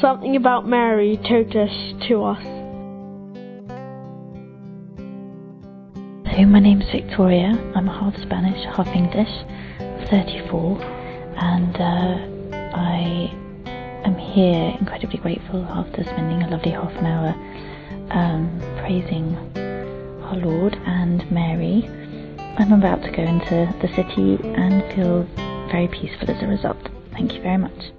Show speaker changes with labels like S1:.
S1: Something about Mary told us to us.
S2: So, my name's Victoria. I'm half Spanish, half English, 34, and uh, I am here incredibly grateful after spending a lovely half an hour um, praising our Lord and Mary. I'm about to go into the city and feel very peaceful as a result. Thank you very much.